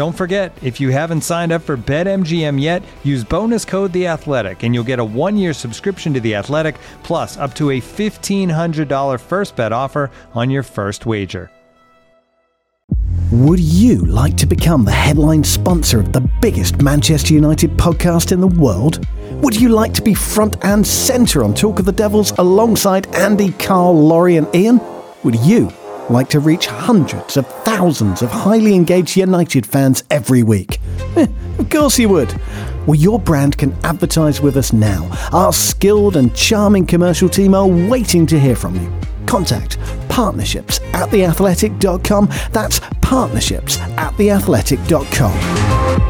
Don't forget, if you haven't signed up for BetMGM yet, use bonus code The Athletic, and you'll get a one-year subscription to The Athletic, plus up to a $1,500 first bet offer on your first wager. Would you like to become the headline sponsor of the biggest Manchester United podcast in the world? Would you like to be front and centre on Talk of the Devils alongside Andy, Carl, Laurie, and Ian? Would you like to reach hundreds of thousands of highly engaged United fans every week? Eh, of course you would. Well, your brand can advertise with us now. Our skilled and charming commercial team are waiting to hear from you. Contact partnerships at theathletic.com. That's partnerships at theathletic.com.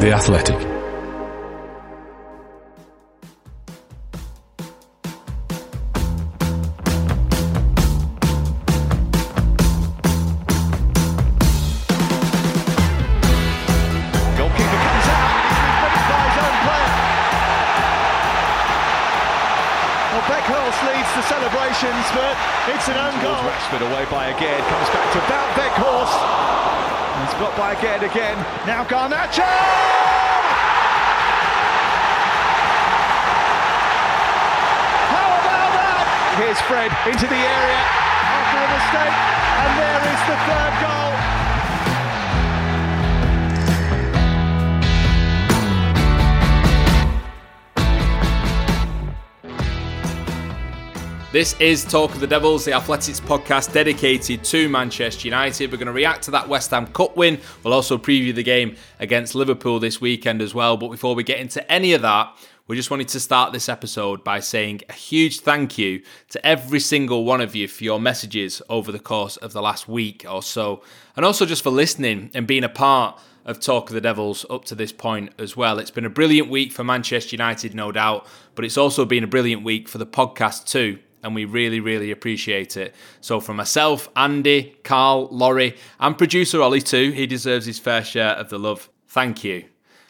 The Athletic. This is Talk of the Devils, the athletics podcast dedicated to Manchester United. We're going to react to that West Ham Cup win. We'll also preview the game against Liverpool this weekend as well. But before we get into any of that, we just wanted to start this episode by saying a huge thank you to every single one of you for your messages over the course of the last week or so, and also just for listening and being a part of Talk of the Devils up to this point as well. It's been a brilliant week for Manchester United, no doubt, but it's also been a brilliant week for the podcast too. And we really, really appreciate it. So, for myself, Andy, Carl, Laurie, and producer Ollie too, he deserves his fair share of the love. Thank you.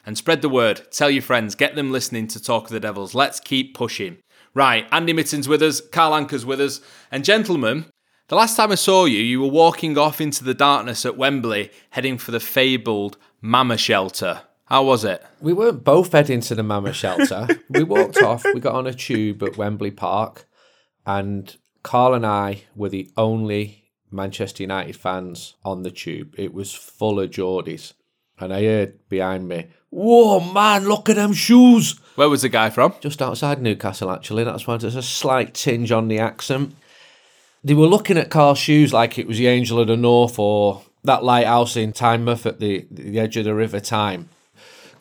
And spread the word. Tell your friends. Get them listening to Talk of the Devils. Let's keep pushing. Right, Andy Mitten's with us, Carl Anka's with us. And gentlemen, the last time I saw you, you were walking off into the darkness at Wembley, heading for the fabled Mama Shelter. How was it? We weren't both heading to the Mama Shelter. we walked off, we got on a tube at Wembley Park, and Carl and I were the only Manchester United fans on the tube. It was full of Geordies. And I heard behind me, Whoa, man, look at them shoes. Where was the guy from? Just outside Newcastle, actually. That's why there's a slight tinge on the accent. They were looking at Carl's shoes like it was the Angel of the North or that lighthouse in Tynemouth at the, the edge of the River Tyne.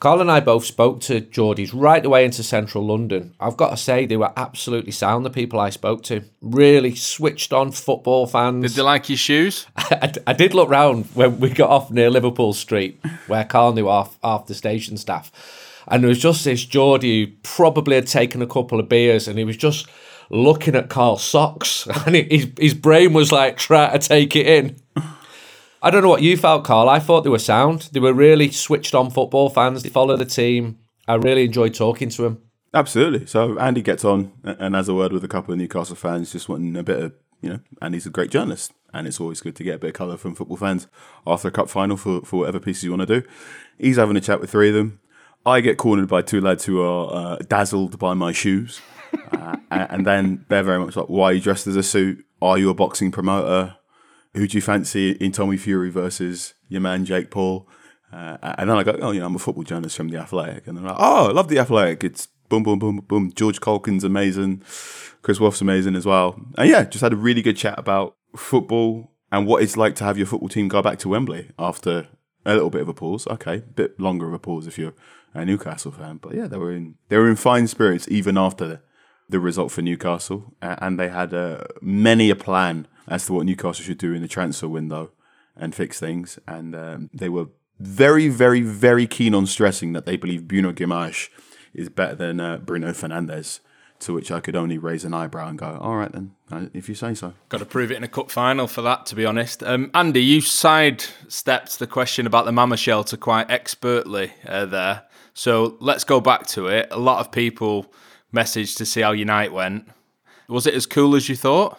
Carl and I both spoke to Geordies right away into central London. I've got to say, they were absolutely sound, the people I spoke to. Really switched on football fans. Did they like your shoes? I, I did look round when we got off near Liverpool Street, where Carl knew half, half the station staff. And there was just this Geordie who probably had taken a couple of beers and he was just looking at Carl's socks. And his, his brain was like trying to take it in. I don't know what you felt, Carl. I thought they were sound. They were really switched on football fans. They follow the team. I really enjoyed talking to them. Absolutely. So Andy gets on and has a word with a couple of Newcastle fans, just wanting a bit of, you know, Andy's a great journalist. And it's always good to get a bit of colour from football fans after a cup final for, for whatever pieces you want to do. He's having a chat with three of them. I get cornered by two lads who are uh, dazzled by my shoes. uh, and then they're very much like, why are you dressed as a suit? Are you a boxing promoter? Who do you fancy in Tommy Fury versus your man Jake Paul? Uh, and then I go, oh, you know, I'm a football journalist from the Athletic, and they're like, oh, I love the Athletic. It's boom, boom, boom, boom. George Caulkin's amazing, Chris Waugh's amazing as well. And yeah, just had a really good chat about football and what it's like to have your football team go back to Wembley after a little bit of a pause. Okay, a bit longer of a pause if you're a Newcastle fan, but yeah, they were in they were in fine spirits even after the result for Newcastle, and they had uh, many a plan as to what Newcastle should do in the transfer window and fix things. And um, they were very, very, very keen on stressing that they believe Bruno Guimaraes is better than uh, Bruno Fernandes. To which I could only raise an eyebrow and go, "All right then, uh, if you say so." Got to prove it in a cup final for that, to be honest. Um, Andy, you sidestepped the question about the Mama Shelter quite expertly uh, there. So let's go back to it. A lot of people messaged to see how Unite went. Was it as cool as you thought?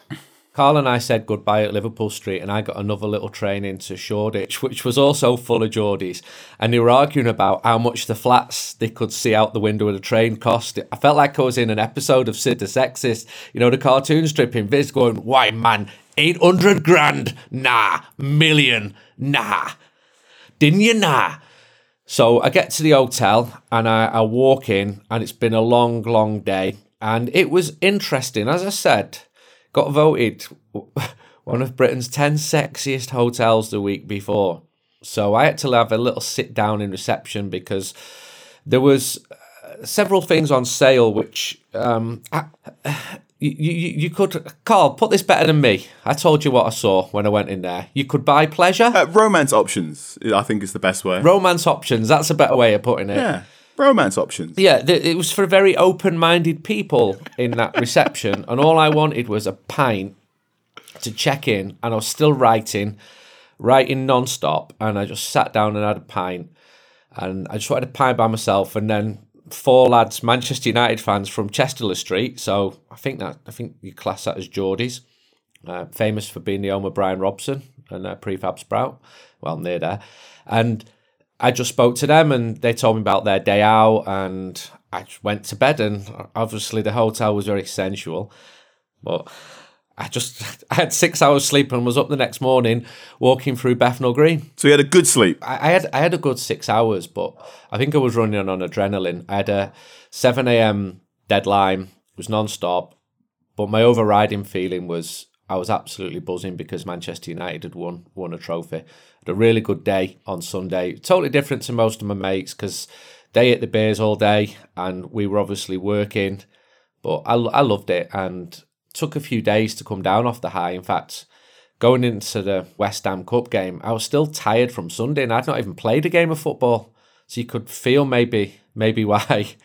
Carl and I said goodbye at Liverpool Street, and I got another little train into Shoreditch, which was also full of Geordies. And they were arguing about how much the flats they could see out the window of the train cost. I felt like I was in an episode of Sid the Sexist, you know, the cartoon strip in Viz going, Why, man, 800 grand? Nah. Million? Nah. Didn't you? Nah. So I get to the hotel and I, I walk in, and it's been a long, long day. And it was interesting. As I said, got voted one of Britain's 10 sexiest hotels the week before. So I had to have a little sit down in reception because there was uh, several things on sale which um, you, you, you could Carl put this better than me. I told you what I saw when I went in there. You could buy pleasure. Uh, romance options, I think, is the best way. Romance options. That's a better way of putting it. Yeah romance options. Yeah, th- it was for very open-minded people in that reception, and all I wanted was a pint to check in, and I was still writing, writing non-stop, and I just sat down and had a pint, and I just wanted a pint by myself, and then four lads, Manchester United fans from Chester Street, so I think that I think you class that as Geordies, uh, famous for being the home of Bryan Robson and uh, Prefab Sprout, well near there, and I just spoke to them and they told me about their day out and I went to bed and obviously the hotel was very sensual, but I just I had six hours sleep and was up the next morning walking through Bethnal Green. So you had a good sleep. I, I had I had a good six hours, but I think I was running on adrenaline. I had a seven a.m. deadline. It was non-stop, but my overriding feeling was I was absolutely buzzing because Manchester United had won won a trophy. Had a really good day on Sunday. Totally different to most of my mates because they ate the beers all day and we were obviously working. But I, I loved it and took a few days to come down off the high. In fact, going into the West Ham Cup game, I was still tired from Sunday and I'd not even played a game of football. So you could feel maybe maybe why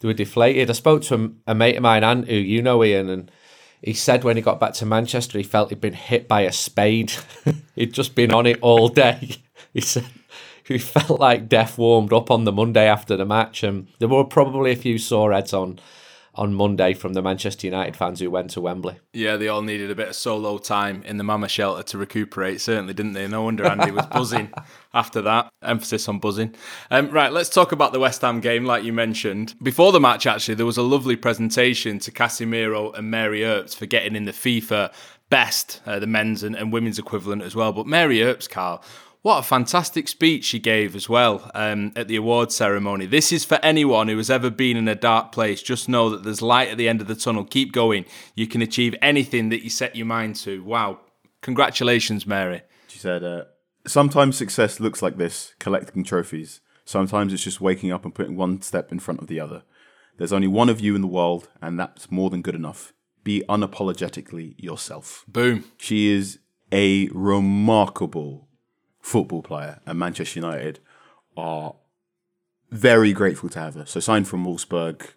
they were deflated. I spoke to a, mate of mine, Ant, who you know, Ian, and he said when he got back to Manchester, he felt he'd been hit by a spade. he'd just been on it all day. He said he felt like death warmed up on the Monday after the match, and there were probably a few sore heads on on Monday from the Manchester United fans who went to Wembley. Yeah, they all needed a bit of solo time in the Mama shelter to recuperate, certainly, didn't they? No wonder Andy was buzzing after that. Emphasis on buzzing. Um, right, let's talk about the West Ham game, like you mentioned. Before the match, actually, there was a lovely presentation to Casemiro and Mary Earps for getting in the FIFA best, uh, the men's and, and women's equivalent as well. But Mary Earps, Carl, what a fantastic speech she gave as well um, at the award ceremony. This is for anyone who has ever been in a dark place. Just know that there's light at the end of the tunnel. Keep going. You can achieve anything that you set your mind to. Wow. Congratulations, Mary. She said, uh, Sometimes success looks like this collecting trophies. Sometimes it's just waking up and putting one step in front of the other. There's only one of you in the world, and that's more than good enough. Be unapologetically yourself. Boom. She is a remarkable football player, and Manchester United are very grateful to have her. So signed from Wolfsburg,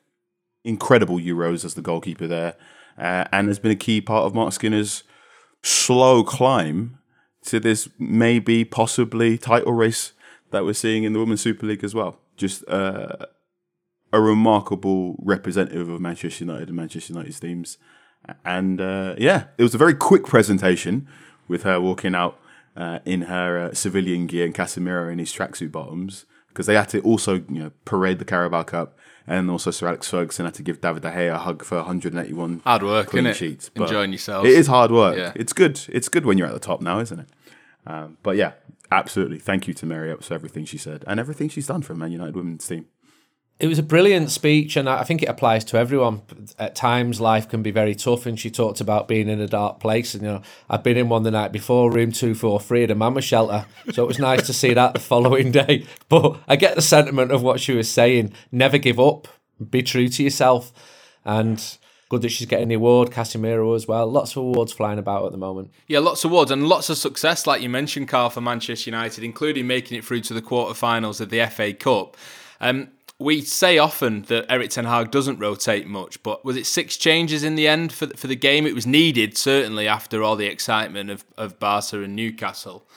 incredible Euros as the goalkeeper there, uh, and has been a key part of Marc Skinner's slow climb to this maybe possibly title race that we're seeing in the Women's Super League as well. Just uh, a remarkable representative of Manchester United and Manchester United's teams. And uh, yeah, it was a very quick presentation with her walking out uh, in her uh, civilian gear and Casemiro in his tracksuit bottoms, because they had to also you know parade the Carabao Cup, and also Sir Alex Ferguson had to give David De Gea a hug for 181 hard work, clean sheets. But Enjoying yourself. It is hard work. Yeah. It's good. It's good when you're at the top now, isn't it? Um, but yeah, absolutely. Thank you to Mary Earps for everything she said and everything she's done for Man United women's team. It was a brilliant speech, and I think it applies to everyone. At times, life can be very tough, and she talked about being in a dark place. And you know, I've been in one the night before, room two four three at a mama shelter, so it was nice to see that the following day. But I get the sentiment of what she was saying: never give up, be true to yourself, and good that she's getting the award. Casemiro as well. Lots of awards flying about at the moment. Yeah, lots of awards and lots of success, like you mentioned, Carl, for Manchester United, including making it through to the quarterfinals of the FA Cup. Um, we say often that Erik Ten Hag doesn't rotate much, but was it six changes in the end for the, for the game? It was needed certainly after all the excitement of of Barca and Newcastle,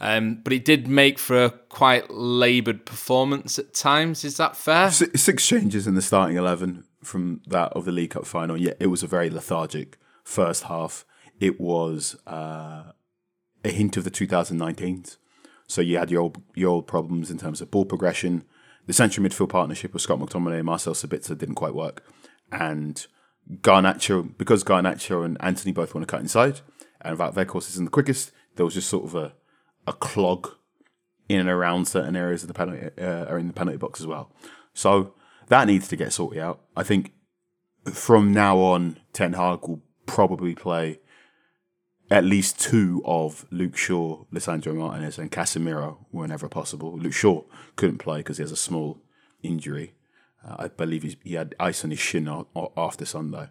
um, but it did make for a quite laboured performance at times. Is that fair? Six, changes in the starting eleven from that of the League Cup final. Yeah, it was a very lethargic first half. It was uh, a hint of the 2019s. So you had your old, your old problems in terms of ball progression. The central midfield partnership with Scott McTominay and Marcel Sabitzer didn't quite work. And Garnacho, because Garnacho and Antony both want to cut inside, and Wout Weghorst isn't the quickest, there was just sort of a, a clog in and around certain areas of the penalty, uh, or in the penalty box as well. So that needs to get sorted out. I think from now on, Ten Hag will probably play at least two of Luke Shaw, Lisandro Martinez, and Casemiro whenever possible. Luke Shaw couldn't play because he has a small injury. Uh, I believe he had ice on his shin after Sunday.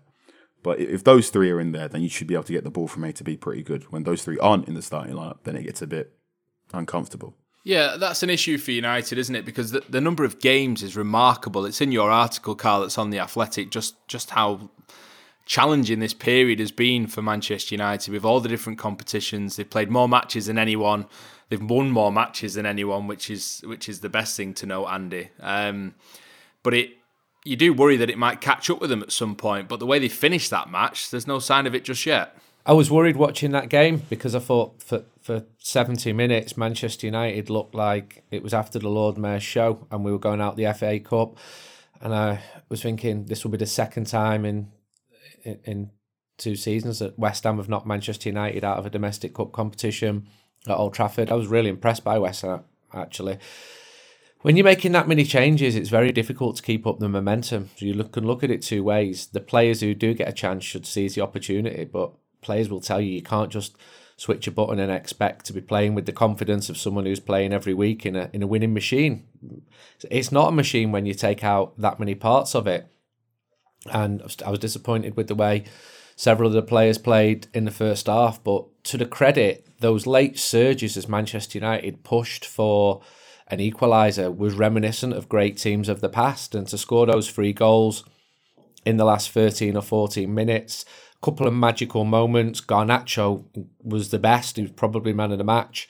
But if those three are in there, then you should be able to get the ball from A to B pretty good. When those three aren't in the starting lineup, then it gets a bit uncomfortable. Yeah, that's an issue for United, isn't it? Because the, the number of games is remarkable. It's in your article, Carl, that's on the Athletic. Just just how challenging this period has been for Manchester United with all the different competitions. They've played more matches than anyone. They've won more matches than anyone, which is which is the best thing to know, Andy. Um, but it you do worry that it might catch up with them at some point. But the way they finished that match, there's no sign of it just yet. I was worried watching that game because I thought for, for 70 minutes, Manchester United looked like it was after the Lord Mayor's show and we were going out the FA Cup. And I was thinking this will be the second time in, in, in two seasons that West Ham have knocked Manchester United out of a domestic cup competition at Old Trafford. I was really impressed by West Ham, actually. When you're making that many changes, it's very difficult to keep up the momentum. So you look, can look at it two ways. The players who do get a chance should seize the opportunity, but players will tell you you can't just switch a button and expect to be playing with the confidence of someone who's playing every week in a in a winning machine. It's not a machine when you take out that many parts of it. And I was- disappointed with the way several of the players played in the first half, but to the credit, those late surges as Manchester United pushed for an equaliser was reminiscent of great teams of the past. And to score those three goals in the last 13 or 14 minutes, a couple of magical moments. Garnacho was the best, he was probably man of the match.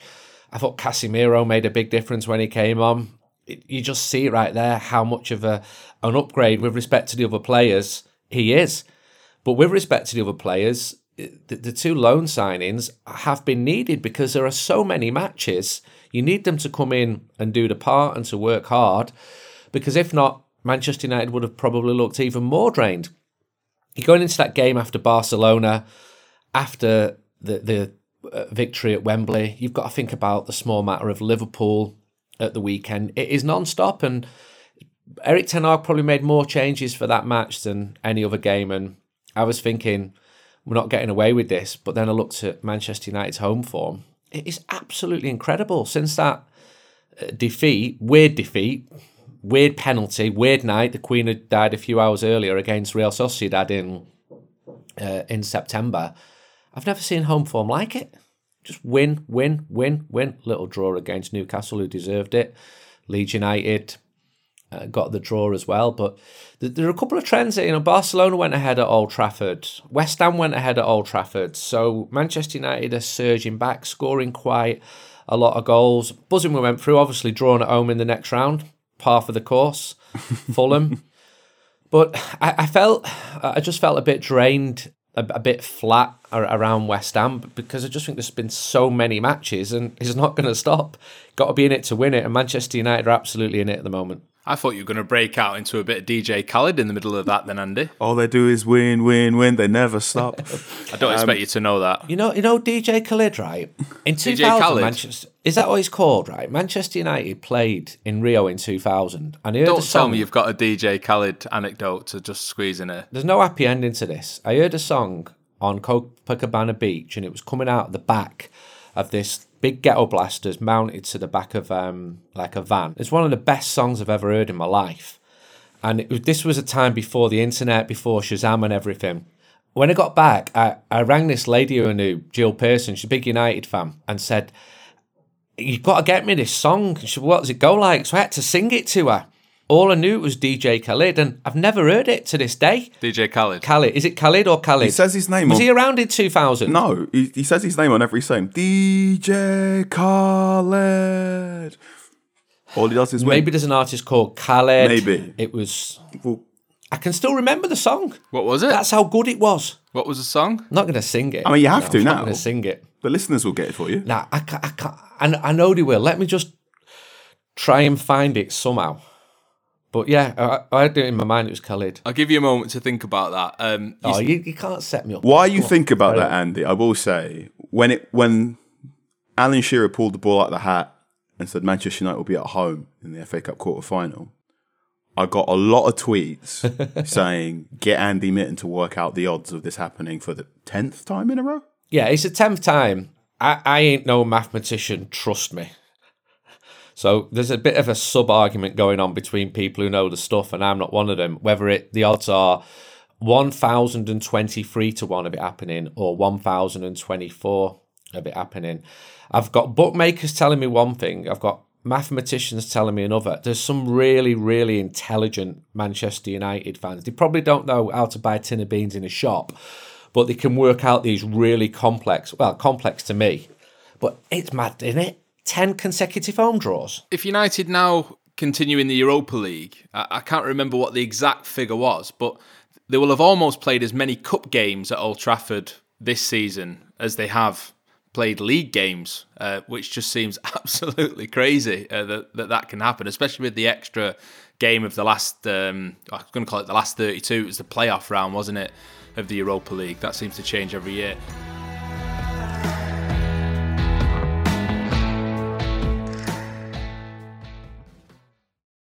I thought Casemiro made a big difference when he came on. You just see right there how much of a an upgrade with respect to the other players he is. But with respect to the other players, the, the two loan signings have been needed because there are so many matches. You need them to come in and do the part and to work hard because if not, Manchester United would have probably looked even more drained. You're going into that game after Barcelona, after the, the uh, victory at Wembley. You've got to think about the small matter of Liverpool at the weekend. It is non stop, and Erik Ten Hag probably made more changes for that match than any other game. And I was thinking, we're not getting away with this. But then I looked at Manchester United's home form. It is absolutely incredible. Since that uh, defeat, weird defeat, weird penalty, weird night. The Queen had died a few hours earlier against Real Sociedad in uh, in September. I've never seen home form like it. Just win, win, win, win. Little draw against Newcastle, who deserved it. Leeds United uh, got the draw as well. But th- there are a couple of trends. You know, Barcelona went ahead at Old Trafford. West Ham went ahead at Old Trafford. So Manchester United are surging back, scoring quite a lot of goals. Buzzing we went through, obviously drawn at home in the next round, par for the course. Fulham. But I, I felt, I just felt a bit drained a, a bit flat around West Ham because I just think there's been so many matches and he's not going to stop. Got to be in it to win it, and Manchester United are absolutely in it at the moment. I thought you were going to break out into a bit of DJ Khaled in the middle of that, then Andy. All they do is win, win, win. They never stop. I don't um, expect you to know that. You know, you know DJ Khaled, right? In two thousand, Manchester is that what he's called, right? Manchester United played in Rio in two thousand, and don't tell me you've got a DJ Khaled anecdote to just squeeze in it. There's no happy ending to this. I heard a song on Copacabana Beach, and it was coming out the back of this big ghetto blasters mounted to the back of um, like a van. It's one of the best songs I've ever heard in my life. And it, this was a time before the internet, before Shazam and everything. When I got back, I, I rang this lady who I knew, Jill Pearson, she's a big United fan, and said, You've got to get me this song. She said, What does it go like? So I had to sing it to her. All I knew was DJ Khaled, and I've never heard it to this day. DJ Khaled. Khaled. Is it Khaled or Khaled? He says his name. Was on... he around in 2000? No, he, he says his name on every song. DJ Khaled. All he does is Maybe there's an artist called Khaled. Maybe. It was. Well, I can still remember the song. What was it? That's how good it was. What was the song? I'm not going to sing it. I mean, you have no, to I'm now. not going to sing it. The listeners will get it for you. Nah, I can't. I, can't, I, I know they will. Let me just try and find it somehow. But yeah, I, I had it in my mind. It was Khalid. I'll give you a moment to think about that. Um, oh, you, you can't set me up. Why you think about that, Andy? I will say when it when Alan Shearer pulled the ball out of the hat and said Manchester United will be at home in the FA Cup quarter final. I got a lot of tweets saying get Andy Mitten to work out the odds of this happening for the tenth time in a row. Yeah, it's the tenth time. I, I ain't no mathematician. Trust me. So there's a bit of a sub argument going on between people who know the stuff, and I'm not one of them. Whether it the odds are 1,023 to 1 of it happening or 1,024 of it happening. I've got bookmakers telling me one thing, I've got mathematicians telling me another. There's some really, really intelligent Manchester United fans. They probably don't know how to buy a tin of beans in a shop, but they can work out these really complex, well, complex to me. But it's mad, isn't it? 10 consecutive home draws. If United now continue in the Europa League, I, I can't remember what the exact figure was, but they will have almost played as many cup games at Old Trafford this season as they have played league games, uh, which just seems absolutely crazy uh, that, that that can happen, especially with the extra game of the last. Um, I was going to call it the last 32. It was the playoff round, wasn't it, of the Europa League? That seems to change every year.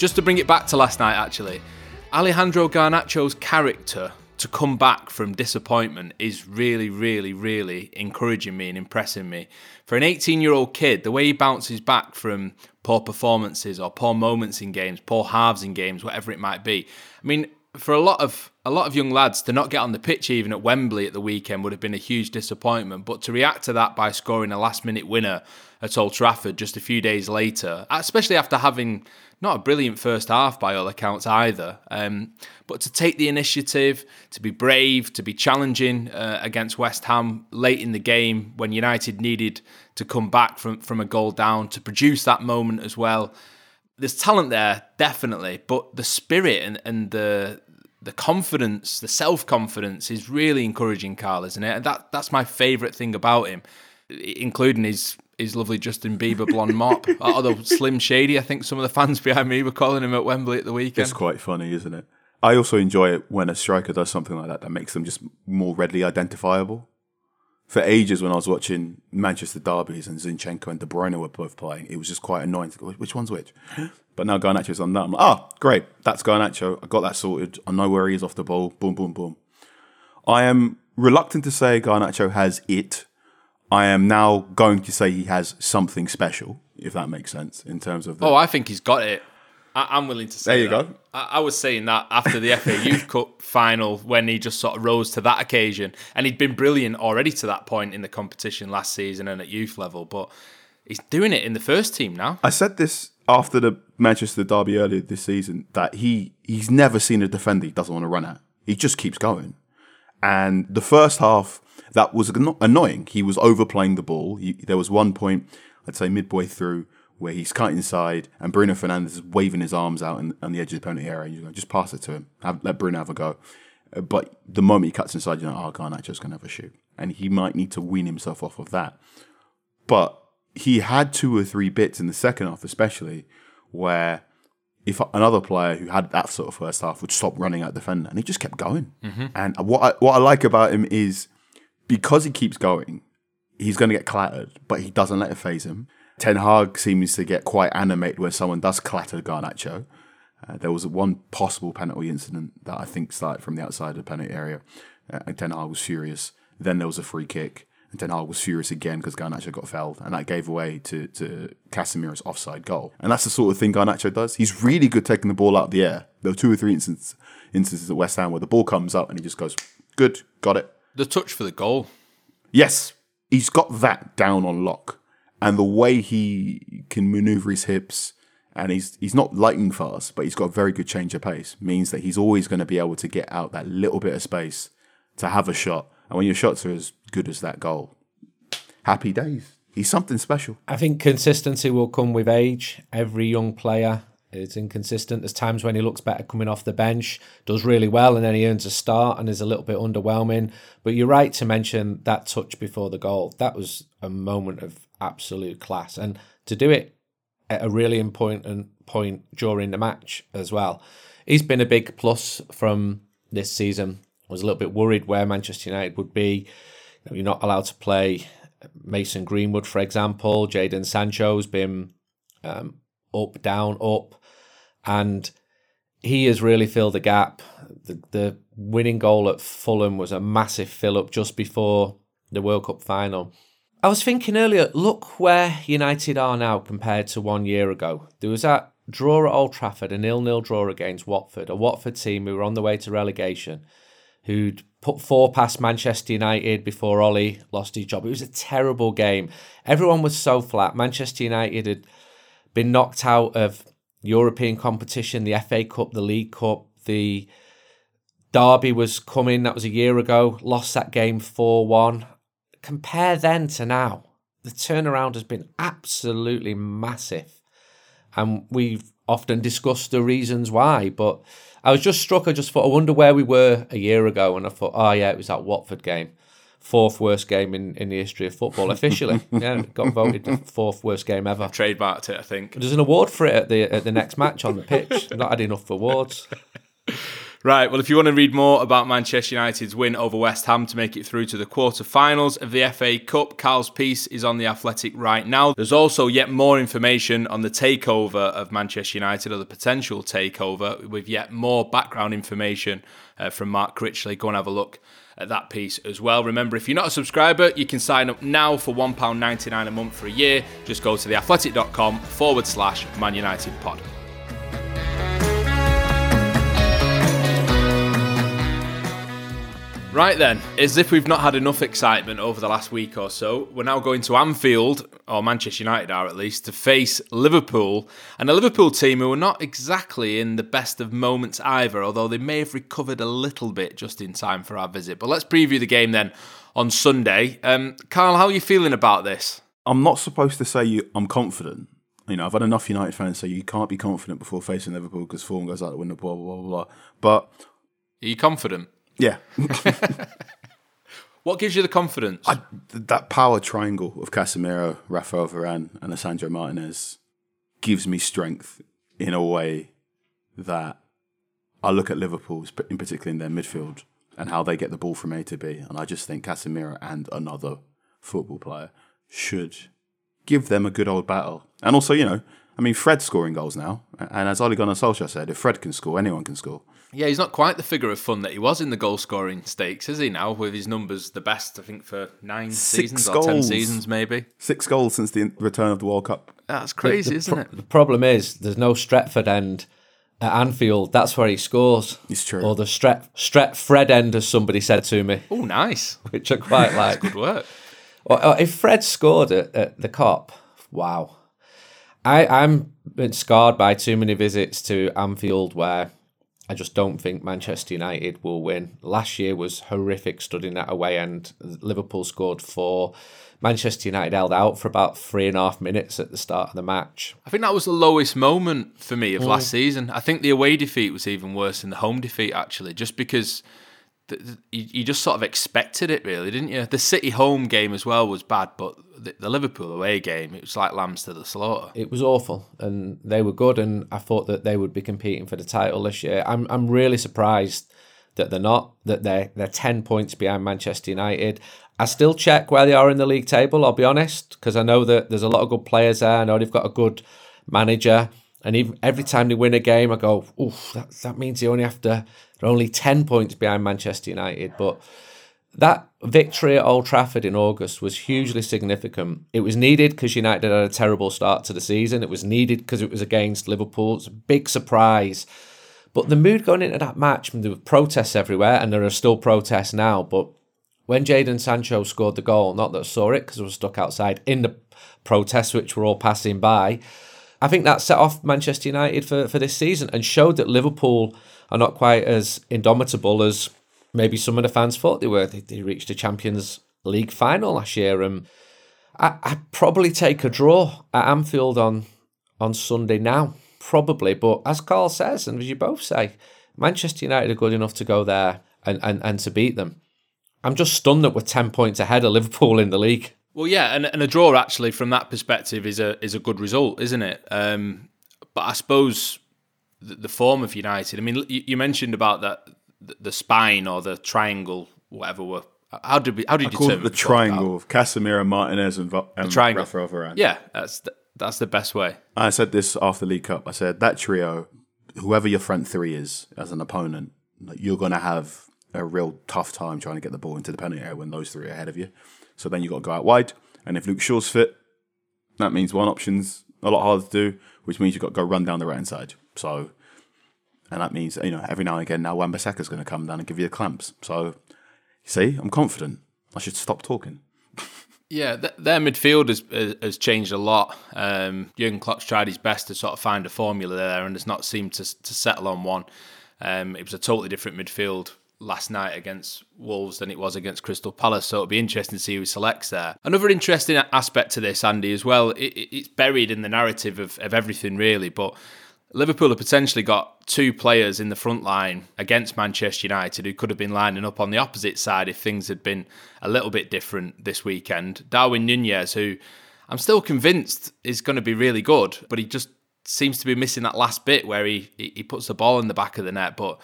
Just to bring it back to last night, actually, Alejandro Garnacho's character to come back from disappointment is really, really, really encouraging me and impressing me. For an 18 year old kid, the way he bounces back from poor performances or poor moments in games, poor halves in games, whatever it might be. I mean, for a lot of a lot of young lads to not get on the pitch even at Wembley at the weekend would have been a huge disappointment. But to react to that by scoring a last minute winner at Old Trafford just a few days later, especially after having not a brilliant first half by all accounts either. Um, but to take the initiative, to be brave, to be challenging uh, against West Ham late in the game when United needed to come back from, from a goal down, to produce that moment as well. There's talent there, definitely, but the spirit and, and the the confidence, the self confidence is really encouraging, Carl, isn't it? And that that's my favourite thing about him, including his his lovely Justin Bieber blonde mop. Although Slim Shady, I think some of the fans behind me were calling him at Wembley at the weekend. It's quite funny, isn't it? I also enjoy it when a striker does something like that that makes them just more readily identifiable. For ages, when I was watching Manchester derbies and Zinchenko and De Bruyne were both playing, it was just quite annoying go, which one's which? But now Garnacho's on that. I'm like, oh, great, that's Garnacho. I got that sorted. I know where he is off the ball. Boom, boom, boom. I am reluctant to say Garnacho has it. I am now going to say he has something special, if that makes sense, in terms of the, Oh, I think he's got it. I, am willing to say There you that. go. I, I was saying that after the FA Youth Cup final when he just sort of rose to that occasion, and he'd been brilliant already to that point in the competition last season and at youth level, but he's doing it in the first team now. I said this after the Manchester derby earlier this season that he he's never seen a defender he doesn't want to run at. He just keeps going. And the first half that was anno- annoying. He was overplaying the ball. He, there was one point, I'd say midway through, where he's cut inside and Bruno Fernandes is waving his arms out in, on the edge of the penalty area. And you go, just pass it to him. Have, let Bruno have a go. Uh, But the moment he cuts inside, you know, oh, Garnacho's going to have a shoot. And he might need to wean himself off of that. But he had two or three bits in the second half, especially where if another player who had that sort of first half would stop running at defender, and he just kept going. And what I, what I like about him is because he keeps going, he's going to get clattered, but he doesn't let it phase him. Ten Hag seems to get quite animated when someone does clatter Garnacho. Uh, there was one possible penalty incident that I think started from the outside of the penalty area, uh, and Ten Hag was furious. Then there was a free kick, and Ten Hag was furious again because Garnacho got fouled, and that gave way to, to Casemiro's offside goal. And that's the sort of thing Garnacho does. He's really good taking the ball out of the air. There were two or three instances, instances at West Ham where the ball comes up and he just goes, good, got it. The touch for the goal. Yes, he's got that down on lock, and the way he can maneuver his hips, and he's he's not lightning fast, but he's got a very good change of pace. Means that he's always going to be able to get out that little bit of space to have a shot. And when your shots are as good as that goal, happy days. He's something special. I think consistency will come with age. Every young player is inconsistent. There's times when he looks better coming off the bench, does really well, and then he earns a start and is a little bit underwhelming. But you're right to mention that touch before the goal. That was a moment of absolute class. And to do it at a really important point during the match as well. He's been a big plus from this season. I was a little bit worried where Manchester United would be. You're not allowed to play Mason Greenwood, for example. Jadon Sancho's been um, up, down, up, and he has really filled the gap. The, the winning goal at Fulham was a massive fill up just before the World Cup final. I was thinking earlier, look where United are now compared to one year ago. There was that draw at Old Trafford, a nil-nil draw against Watford, a Watford team who were on the way to relegation, who'd put four past Manchester United before Ole lost his job. It was a terrible game. Everyone was so flat. Manchester United had been knocked out of European competition, the FA Cup, the League Cup, the Derby was coming, that was a year ago, lost that game 4 1. Compare then to now. The turnaround has been absolutely massive. And we've often discussed the reasons why, but I was just struck. I just thought, I wonder where we were a year ago. And I thought, oh, yeah, it was that Watford game. Fourth worst game in, in the history of football, officially. yeah, got voted the fourth worst game ever. Trademarked it, I think. There's an award for it at the at the next match on the pitch. Not had enough awards. Right, well, if you want to read more about Manchester United's win over West Ham to make it through to the quarter-finals of the FA Cup, Carl's piece is on The Athletic right now. There's also yet more information on the takeover of Manchester United, or the potential takeover, with yet more background information uh, from Mark Critchley. Go and have a look at that piece as well. Remember, if you're not a subscriber, you can sign up now for £1.99 a month for a year. Just go to theathletic.com forward slash Man United pod. Right then, as if we've not had enough excitement over the last week or so, we're now going to Anfield, or Manchester United are at least, to face Liverpool, and a Liverpool team who are not exactly in the best of moments either, although they may have recovered a little bit just in time for our visit. But let's preview the game then on Sunday. Um, Carl, how are you feeling about this? I'm not supposed to say you, I'm confident. You know, I've had enough United fans say you can't be confident before facing Liverpool because form goes out the window, blah, blah, blah, blah. But Are you confident? Yeah, What gives you the confidence? I, that power triangle of Casemiro, Rafael Varane, and Alessandro Martinez gives me strength in a way that I look at Liverpool, in particular in their midfield, and how they get the ball from A to B, and I just think Casemiro and another football player should give them a good old battle. And also, you know, I mean, Fred's scoring goals now, and as Ole Gunnar Solskjaer said, if Fred can score, anyone can score. Yeah, he's not quite the figure of fun that he was in the goal scoring stakes, is he now? With his numbers the best, I think, for nine Six seasons goals. or ten seasons, maybe. Six goals since the return of the World Cup. That's crazy, the, the isn't pro- it? The problem is there's no Stretford end at Anfield. That's where he scores. It's true. Or the Stret Stret Fred end, as somebody said to me. Oh, nice. Which I quite like. good work. Or, or if Fred scored at, at the Kop, wow. I, I'm been scarred by too many visits to Anfield where I just don't think Manchester United will win. Last year was horrific studying that away end. Liverpool scored four. Manchester United held out for about three and a half minutes at the start of the match. I think that was the lowest moment for me of mm. last season. I think the away defeat was even worse than the home defeat, actually, just because you, you, just sort of expected it, really, didn't you? The City home game as well was bad, but the, the, Liverpool away game, it was like lambs to the slaughter. It was awful, and they were good, and I thought that they would be competing for the title this year. I'm I'm really surprised that they're not. That they're they're ten points behind Manchester United. I still check where they are in the league table. I'll be honest, because I know that there's a lot of good players there. I know they've got a good manager. And even every time they win a game, I go, "Oof, that, that means they only have to they're only 10 points behind Manchester United, but that victory at Old Trafford in August was hugely significant. It was needed because United had a terrible start to the season. It was needed because it was against Liverpool. It's a big surprise. But the mood going into that match, there were protests everywhere, and there are still protests now. But when Jadon Sancho scored the goal, not that I saw it because I was stuck outside in the protests, which were all passing by, I think that set off Manchester United for, for this season and showed that Liverpool are not quite as indomitable as maybe some of the fans thought they were. They, they reached a Champions League final last year. and I, I'd probably take a draw at Anfield on on Sunday now, probably. But as Carl says, and as you both say, Manchester United are good enough to go there and, and, and to beat them. I'm just stunned that we're 10 points ahead of Liverpool in the league. Well, yeah, and, and a draw actually from that perspective is a is a good result, isn't it? Um, but I suppose the, the form of United. I mean, you, you mentioned about that the, the spine or the triangle, whatever. Were how did we? How did I you call it the triangle of Casemiro, Martinez, and, and the triangle. Rafael Varane? Yeah, that's the, that's the best way. I said this after the League Cup. I said that trio, whoever your front three is as an opponent, you're going to have a real tough time trying to get the ball into the penalty area when those three are ahead of you. So then you've got to go out wide. And if Luke Shaw's fit, that means one option's a lot harder to do, which means you've got to go run down the right hand side. So, and that means, you know, every now and again, now Wan Bissaka's going to come down and give you the clamps. So, see, I'm confident. I should stop talking. Yeah, th- their midfield has has changed a lot. Um, Jurgen Klopp's tried his best to sort of find a formula there, and has not seemed to to settle on one. Um, it was a totally different midfield last night against Wolves than it was against Crystal Palace. So it'll be interesting to see who selects there. Another interesting aspect to this, Andy, as well, it, it's buried in the narrative of, of everything, really. But Liverpool have potentially got two players in the front line against Manchester United who could have been lining up on the opposite side if things had been a little bit different this weekend. Darwin Nunez, who I'm still convinced is going to be really good, but he just seems to be missing that last bit where he he puts the ball in the back of the net. But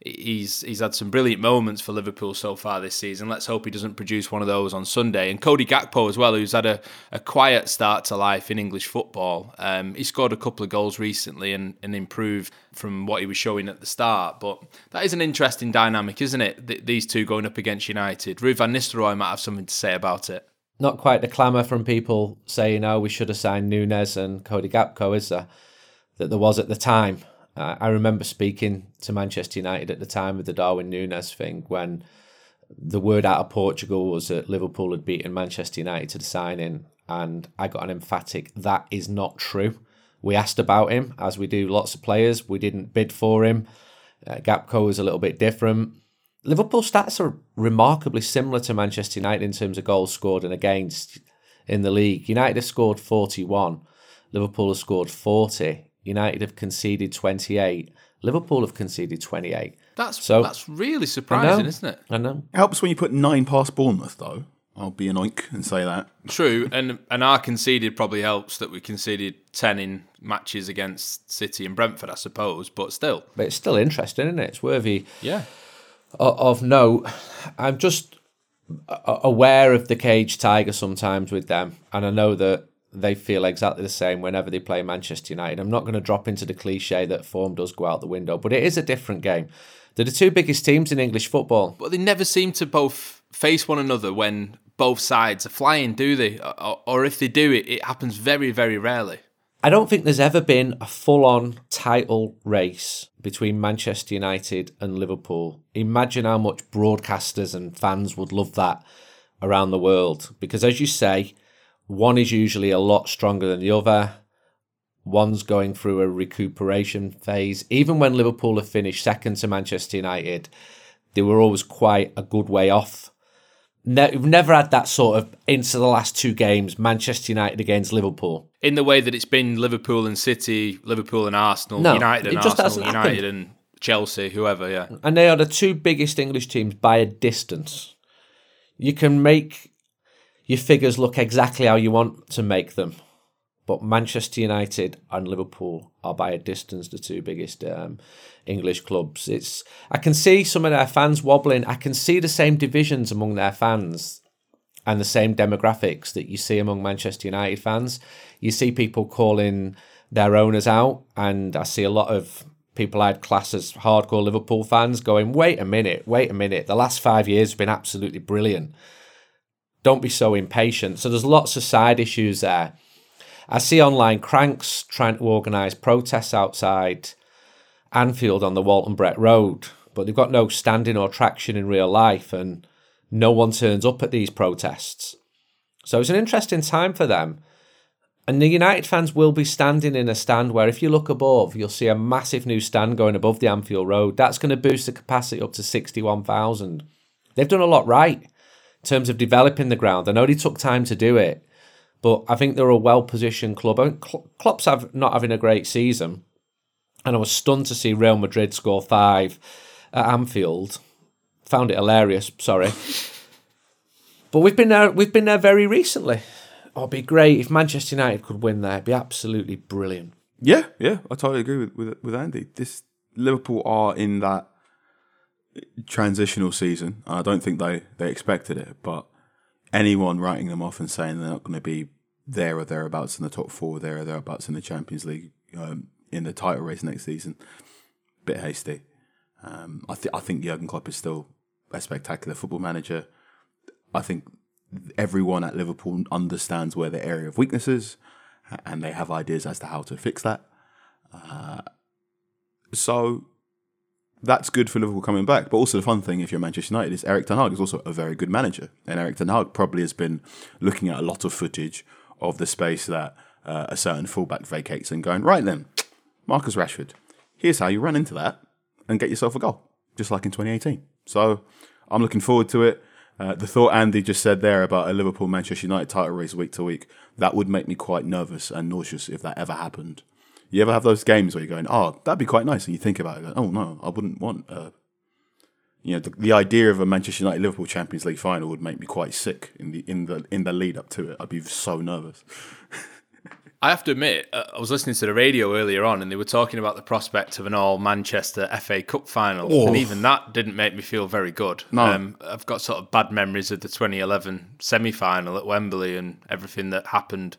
he's he's had some brilliant moments for Liverpool so far this season. Let's hope he doesn't produce one of those on Sunday. And Cody Gakpo as well, who's had a, a quiet start to life in English football. Um, he scored a couple of goals recently and, and improved from what he was showing at the start. But that is an interesting dynamic, isn't it? Th- these two going up against United. Ruud van Nistelrooy might have something to say about it. Not quite the clamour from people saying, "Oh, we should have signed Nunez and Cody Gakpo," is there? That there was at the time. Uh, I remember speaking to Manchester United at the time of the Darwin Nunez thing when the word out of Portugal was that Liverpool had beaten Manchester United to the signing, and I got an emphatic that is not true. We asked about him, as we do lots of players. We didn't bid for him. Uh, Gakpo is a little bit different. Liverpool stats are remarkably similar to Manchester United in terms of goals scored and against in the league. United have scored 41, Liverpool have scored 40. United have conceded 28. Liverpool have conceded 28. That's so that's really surprising, isn't it? I know. It helps when you put nine past Bournemouth, though. I'll be an oink and say that. True, and and our conceded probably helps that we conceded ten in matches against City and Brentford, I suppose. But still, but it's still interesting, isn't it? It's worthy. Yeah. Of, of note, I'm just aware of the cage tiger sometimes with them, and I know that they feel exactly the same whenever they play Manchester United. I'm not going to drop into the cliche that form does go out the window, but it is a different game. They're the two biggest teams in English football. But they never seem to both face one another when both sides are flying, do they? Or, or if they do, it, it happens very, very rarely. I don't think there's ever been a full on title race between Manchester United and Liverpool. Imagine how much broadcasters and fans would love that around the world. Because as you say, one is usually a lot stronger than the other. One's going through a recuperation phase. Even when Liverpool have finished second to Manchester United, they were always quite a good way off. Ne- we've never had that sort of into the last two games, Manchester United against Liverpool. In the way that it's been Liverpool and City, Liverpool and Arsenal, no, United and Arsenal, United happened. and Chelsea, whoever, yeah. And they are the two biggest English teams by a distance. You can make your figures look exactly how you want to make them. But Manchester United and Liverpool are by a distance the two biggest um, English clubs. It's I can see some of their fans wobbling. I can see the same divisions among their fans and the same demographics that you see among Manchester United fans. You see people calling their owners out, and I see a lot of people I'd class as hardcore Liverpool fans going, "Wait a minute, wait a minute. The last five years have been absolutely brilliant." Don't be so impatient. So there's lots of side issues there. I see online cranks trying to organise protests outside Anfield on the Walton Breck Road, but they've got no standing or traction in real life, and no one turns up at these protests. So it's an interesting time for them. And the United fans will be standing in a stand where, if you look above, you'll see a massive new stand going above the Anfield Road. That's going to boost the capacity up to 61,000. They've done a lot right in terms of developing the ground. I know they took time to do it, but I think they're a well positioned club. I mean, Klopp's have not having a great season, and I was stunned to see Real Madrid score five at Anfield. Found it hilarious. Sorry, but we've been there. We've been there very recently. Oh, it'd be great if Manchester United could win there. It'd be absolutely brilliant. Yeah, yeah, I totally agree with with, with Andy. This Liverpool are in that transitional season. I don't think they, they expected it, but anyone writing them off and saying they're not going to be there or thereabouts in the top four, there or thereabouts in the Champions League, um, in the title race next season, bit hasty. Um, I, th- I think Jurgen Klopp is still a spectacular football manager. I think everyone at Liverpool understands where their area of weakness is, and they have ideas as to how to fix that. Uh, so that's good for Liverpool coming back. But also the fun thing, if you're Manchester United, is Erik Ten Hag is also a very good manager, and Erik Ten Hag probably has been looking at a lot of footage of the space that uh, a certain fullback vacates and going right then, Marcus Rashford. Here's how you run into that and get yourself a goal, just like in 2018. So I'm looking forward to it. Uh, the thought Andy just said there about a Liverpool Manchester United title race week to week, that would make me quite nervous and nauseous if that ever happened. You ever have those games where you're going, oh, that'd be quite nice, and you think about it, oh no, I wouldn't want. Uh, you know, the, the idea of a Manchester United Liverpool Champions League final would make me quite sick in the in the in the lead up to it. I'd be so nervous. I have to admit, uh, I was listening to the radio earlier on, and they were talking about the prospect of an all Manchester FA Cup final, oh. and even that didn't make me feel very good. No. Um, I've got sort of bad memories of the 2011 semi final at Wembley and everything that happened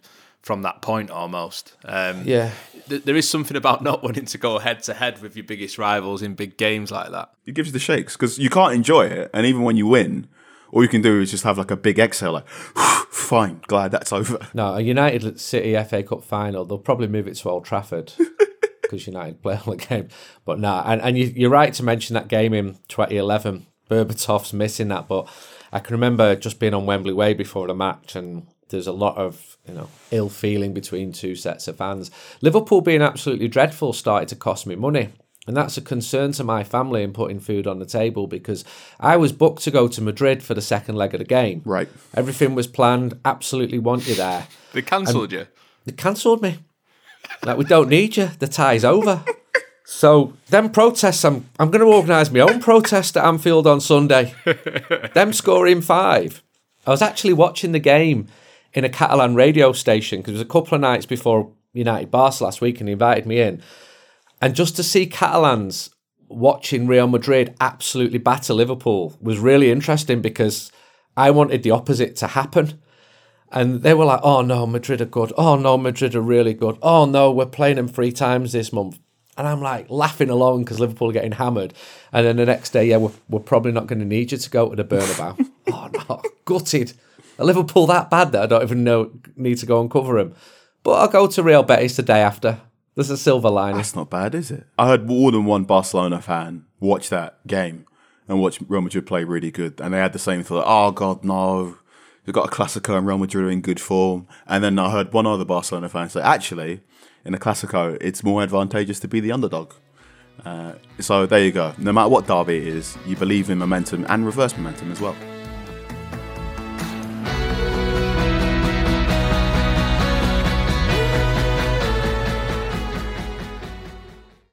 from that point almost. Um, yeah. Th- there is something about not wanting to go head to head with your biggest rivals in big games like that. It gives you the shakes because you can't enjoy it. And even when you win, all you can do is just have like a big exhale, like, fine, glad that's over. No, a United City FA Cup final, they'll probably move it to Old Trafford. Because United play all the game, but nah, and, and you, you're right to mention that game in 2011. Berbatov's missing that, but I can remember just being on Wembley Way before the match, and there's a lot of you know ill feeling between two sets of fans. Liverpool being absolutely dreadful started to cost me money. And that's a concern to my family in putting food on the table because I was booked to go to Madrid for the second leg of the game. Right. Everything was planned, absolutely want you there. They cancelled you? They cancelled me. Like, we don't need you. The tie's over. So them protests, I'm I'm going to organise my own protest at Anfield on Sunday. them scoring five I was actually watching the game in a Catalan radio station because it was a couple of nights before United Barca last week, and he invited me in. And just to see Catalans watching Real Madrid absolutely batter Liverpool was really interesting because I wanted the opposite to happen. And they were like, oh no, Madrid are good. Oh no, Madrid are really good. Oh no, we're playing them three times this month. And I'm like laughing along because Liverpool are getting hammered. And then the next day, yeah, we're, we're probably not going to need you to go to the Bernabeu. oh no, gutted. Are Liverpool that bad that I don't even know need to go and cover him? But I'll go to Real Betis the day after. There's a silver lining. That's not bad, is it? I heard more than one Barcelona fan watch that game and watch Real Madrid play really good, and they had the same thought. Oh God, no! We've got a Clasico and Real Madrid are in good form. And then I heard one other Barcelona fan say, actually, in a Clasico, it's more advantageous to be the underdog. Uh, so there you go. No matter what derby it is, you believe in momentum and reverse momentum as well.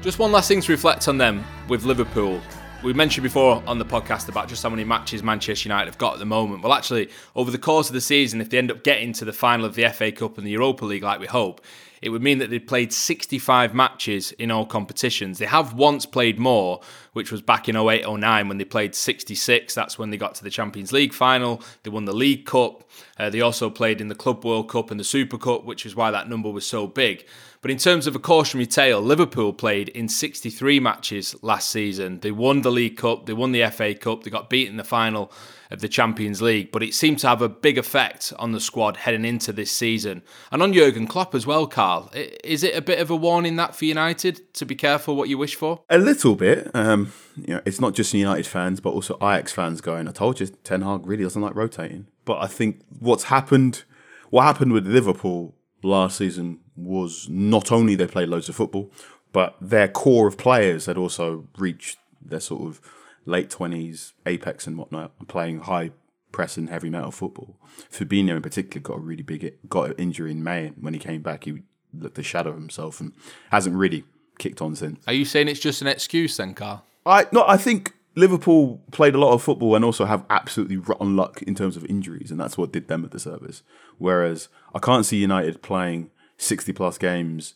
Just one last thing to reflect on them with Liverpool. We mentioned before on the podcast about just how many matches Manchester United have got at the moment. Well, actually, over the course of the season, if they end up getting to the final of the FA Cup and the Europa League like we hope, it would mean that they'd played 65 matches in all competitions. They have once played more, which was back in 08 09 when they played 66. That's when they got to the Champions League final. They won the League Cup. Uh, they also played in the Club World Cup and the Super Cup, which is why that number was so big. But in terms of a cautionary tale, Liverpool played in 63 matches last season. They won the League Cup, they won the FA Cup, they got beaten in the final of the Champions League, but it seemed to have a big effect on the squad heading into this season. And on Jurgen Klopp as well, Carl. Is it a bit of a warning that for United to be careful what you wish for? A little bit. Um, you know, it's not just United fans, but also Ajax fans going, I told you, Ten Hag really doesn't like rotating. But I think what's happened, what happened with Liverpool last season was not only they played loads of football, but their core of players had also reached their sort of late twenties, apex and whatnot, playing high press and heavy metal football. Fabinho in particular got a really big got an injury in May. and When he came back, he looked a shadow of himself and hasn't really kicked on since. Are you saying it's just an excuse then, Carl? I no, I think Liverpool played a lot of football and also have absolutely rotten luck in terms of injuries, and that's what did them at the service. Whereas I can't see United playing sixty plus games,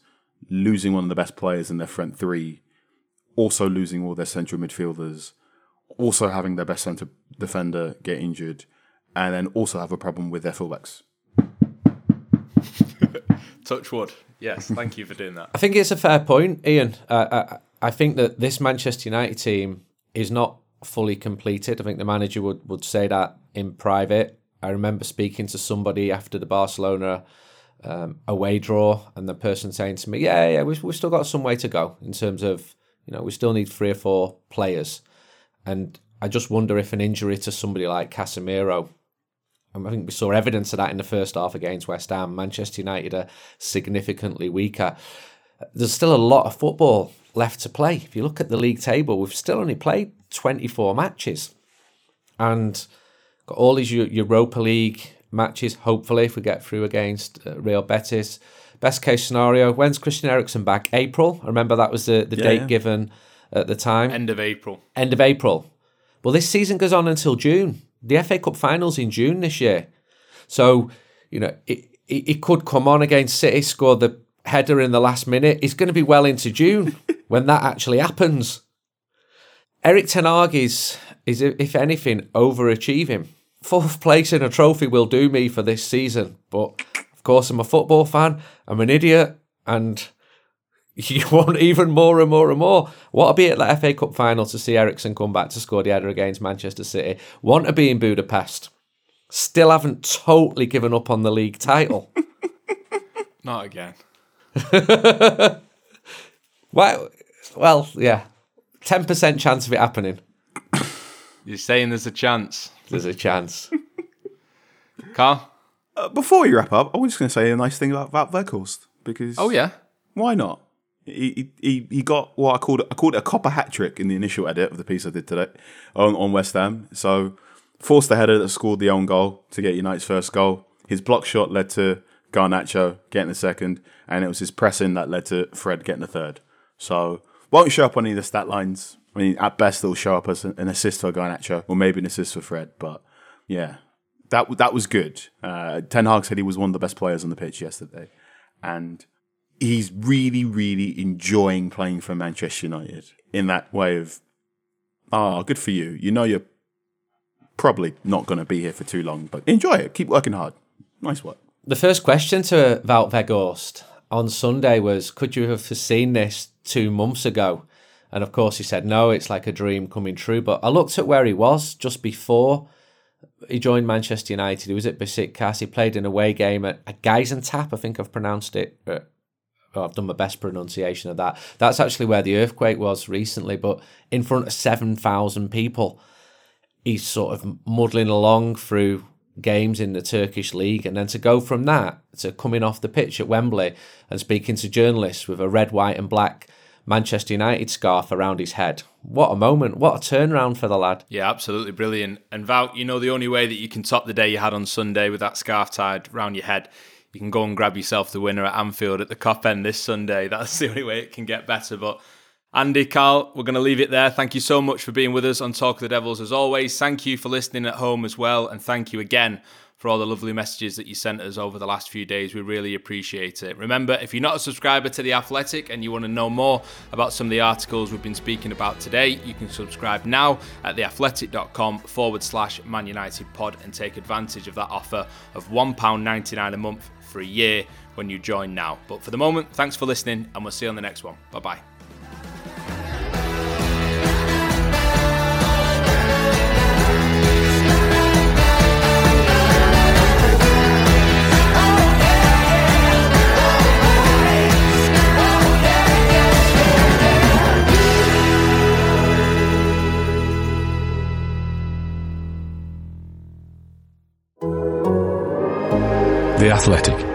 losing one of the best players in their front three, also losing all their central midfielders also having their best centre defender get injured, and then also have a problem with their fullbacks. Touch wood. Yes, thank you for doing that. I think it's a fair point, Ian. Uh, I, I think that this Manchester United team is not fully completed. I think the manager would, would say that in private. I remember speaking to somebody after the Barcelona um, away draw, and the person saying to me, "Yeah, yeah, we've, we've still got some way to go in terms of you know we still need three or four players." And I just wonder if an injury to somebody like Casemiro, I think we saw evidence of that in the first half against West Ham. Manchester United are significantly weaker. There's still a lot of football left to play. If you look at the league table, we've still only played 24 matches. And got all these Europa League matches, hopefully, if we get through against uh, Real Betis. Best case scenario, when's Christian Eriksen back? April. I remember that was the, the yeah, date yeah. given at the time. End of April. End of April. Well, this season goes on until June. The FA Cup finals in June this year. So, you know, it, it, it could come on against City, score the header in the last minute, he's going to be well into June when that actually happens. Erik Ten Hag is, is, if anything, overachieving. Fourth place in a trophy will do me for this season, but of course, I'm a football fan, I'm an idiot, and you want even more and more and more. Want to be at the FA Cup final to see Eriksen come back to score the header against Manchester City. Want to be in Budapest. Still haven't totally given up on the league title. Not again. well, well, yeah. 10% chance of it happening. You're saying there's a chance. There's a chance. Carl? Uh, before we wrap up, I was just going to say a nice thing about Wout Weghorst because Oh, yeah. why not? He, he he got what I called I called it a copper hat trick in the initial edit of the piece I did today on, on West Ham. So forced the header that scored the own goal to get United's first goal. His block shot led to Garnacho getting the second, and it was his pressing that led to Fred getting the third. So won't show up on any of the stat lines. I mean, at best it'll show up as an assist for Garnacho or maybe an assist for Fred. But yeah, that that was good. Uh, Ten Hag said he was one of the best players on the pitch yesterday, and he's really, really enjoying playing for Manchester United in that way of, ah, oh, good for you. You know you're probably not going to be here for too long, but enjoy it. Keep working hard. Nice work. The first question to Wout Weghorst on Sunday was, could you have foreseen this two months ago? And of course, he said, no, it's like a dream coming true. But I looked at where he was just before he joined Manchester United. He was at Besiktas. He played an away game at, at Gaziantep. I think I've pronounced it oh, I've done my best pronunciation of that. That's actually where the earthquake was recently, but in front of 7,000 people. He's sort of muddling along through games in the Turkish league. And then to go from that to coming off the pitch at Wembley and speaking to journalists with a red, white, and black Manchester United scarf around his head. What a moment. What a turnaround for the lad. Yeah, absolutely brilliant. And Wout, you know, the only way that you can top the day you had on Sunday with that scarf tied around your head you can go and grab yourself the winner at Anfield at the Kop End this Sunday. That's the only way it can get better. But Andy, Carl, we're going to leave it there. Thank you so much for being with us on Talk of the Devils as always. Thank you for listening at home as well. And thank you again for all the lovely messages that you sent us over the last few days. We really appreciate it. Remember, if you're not a subscriber to The Athletic and you want to know more about some of the articles we've been speaking about today, you can subscribe now at theathletic.com forward slash Man United pod and take advantage of that offer of £1.99 a month for a year when you join now. But for the moment, thanks for listening, and we'll see you on the next one. Bye bye. Athletic.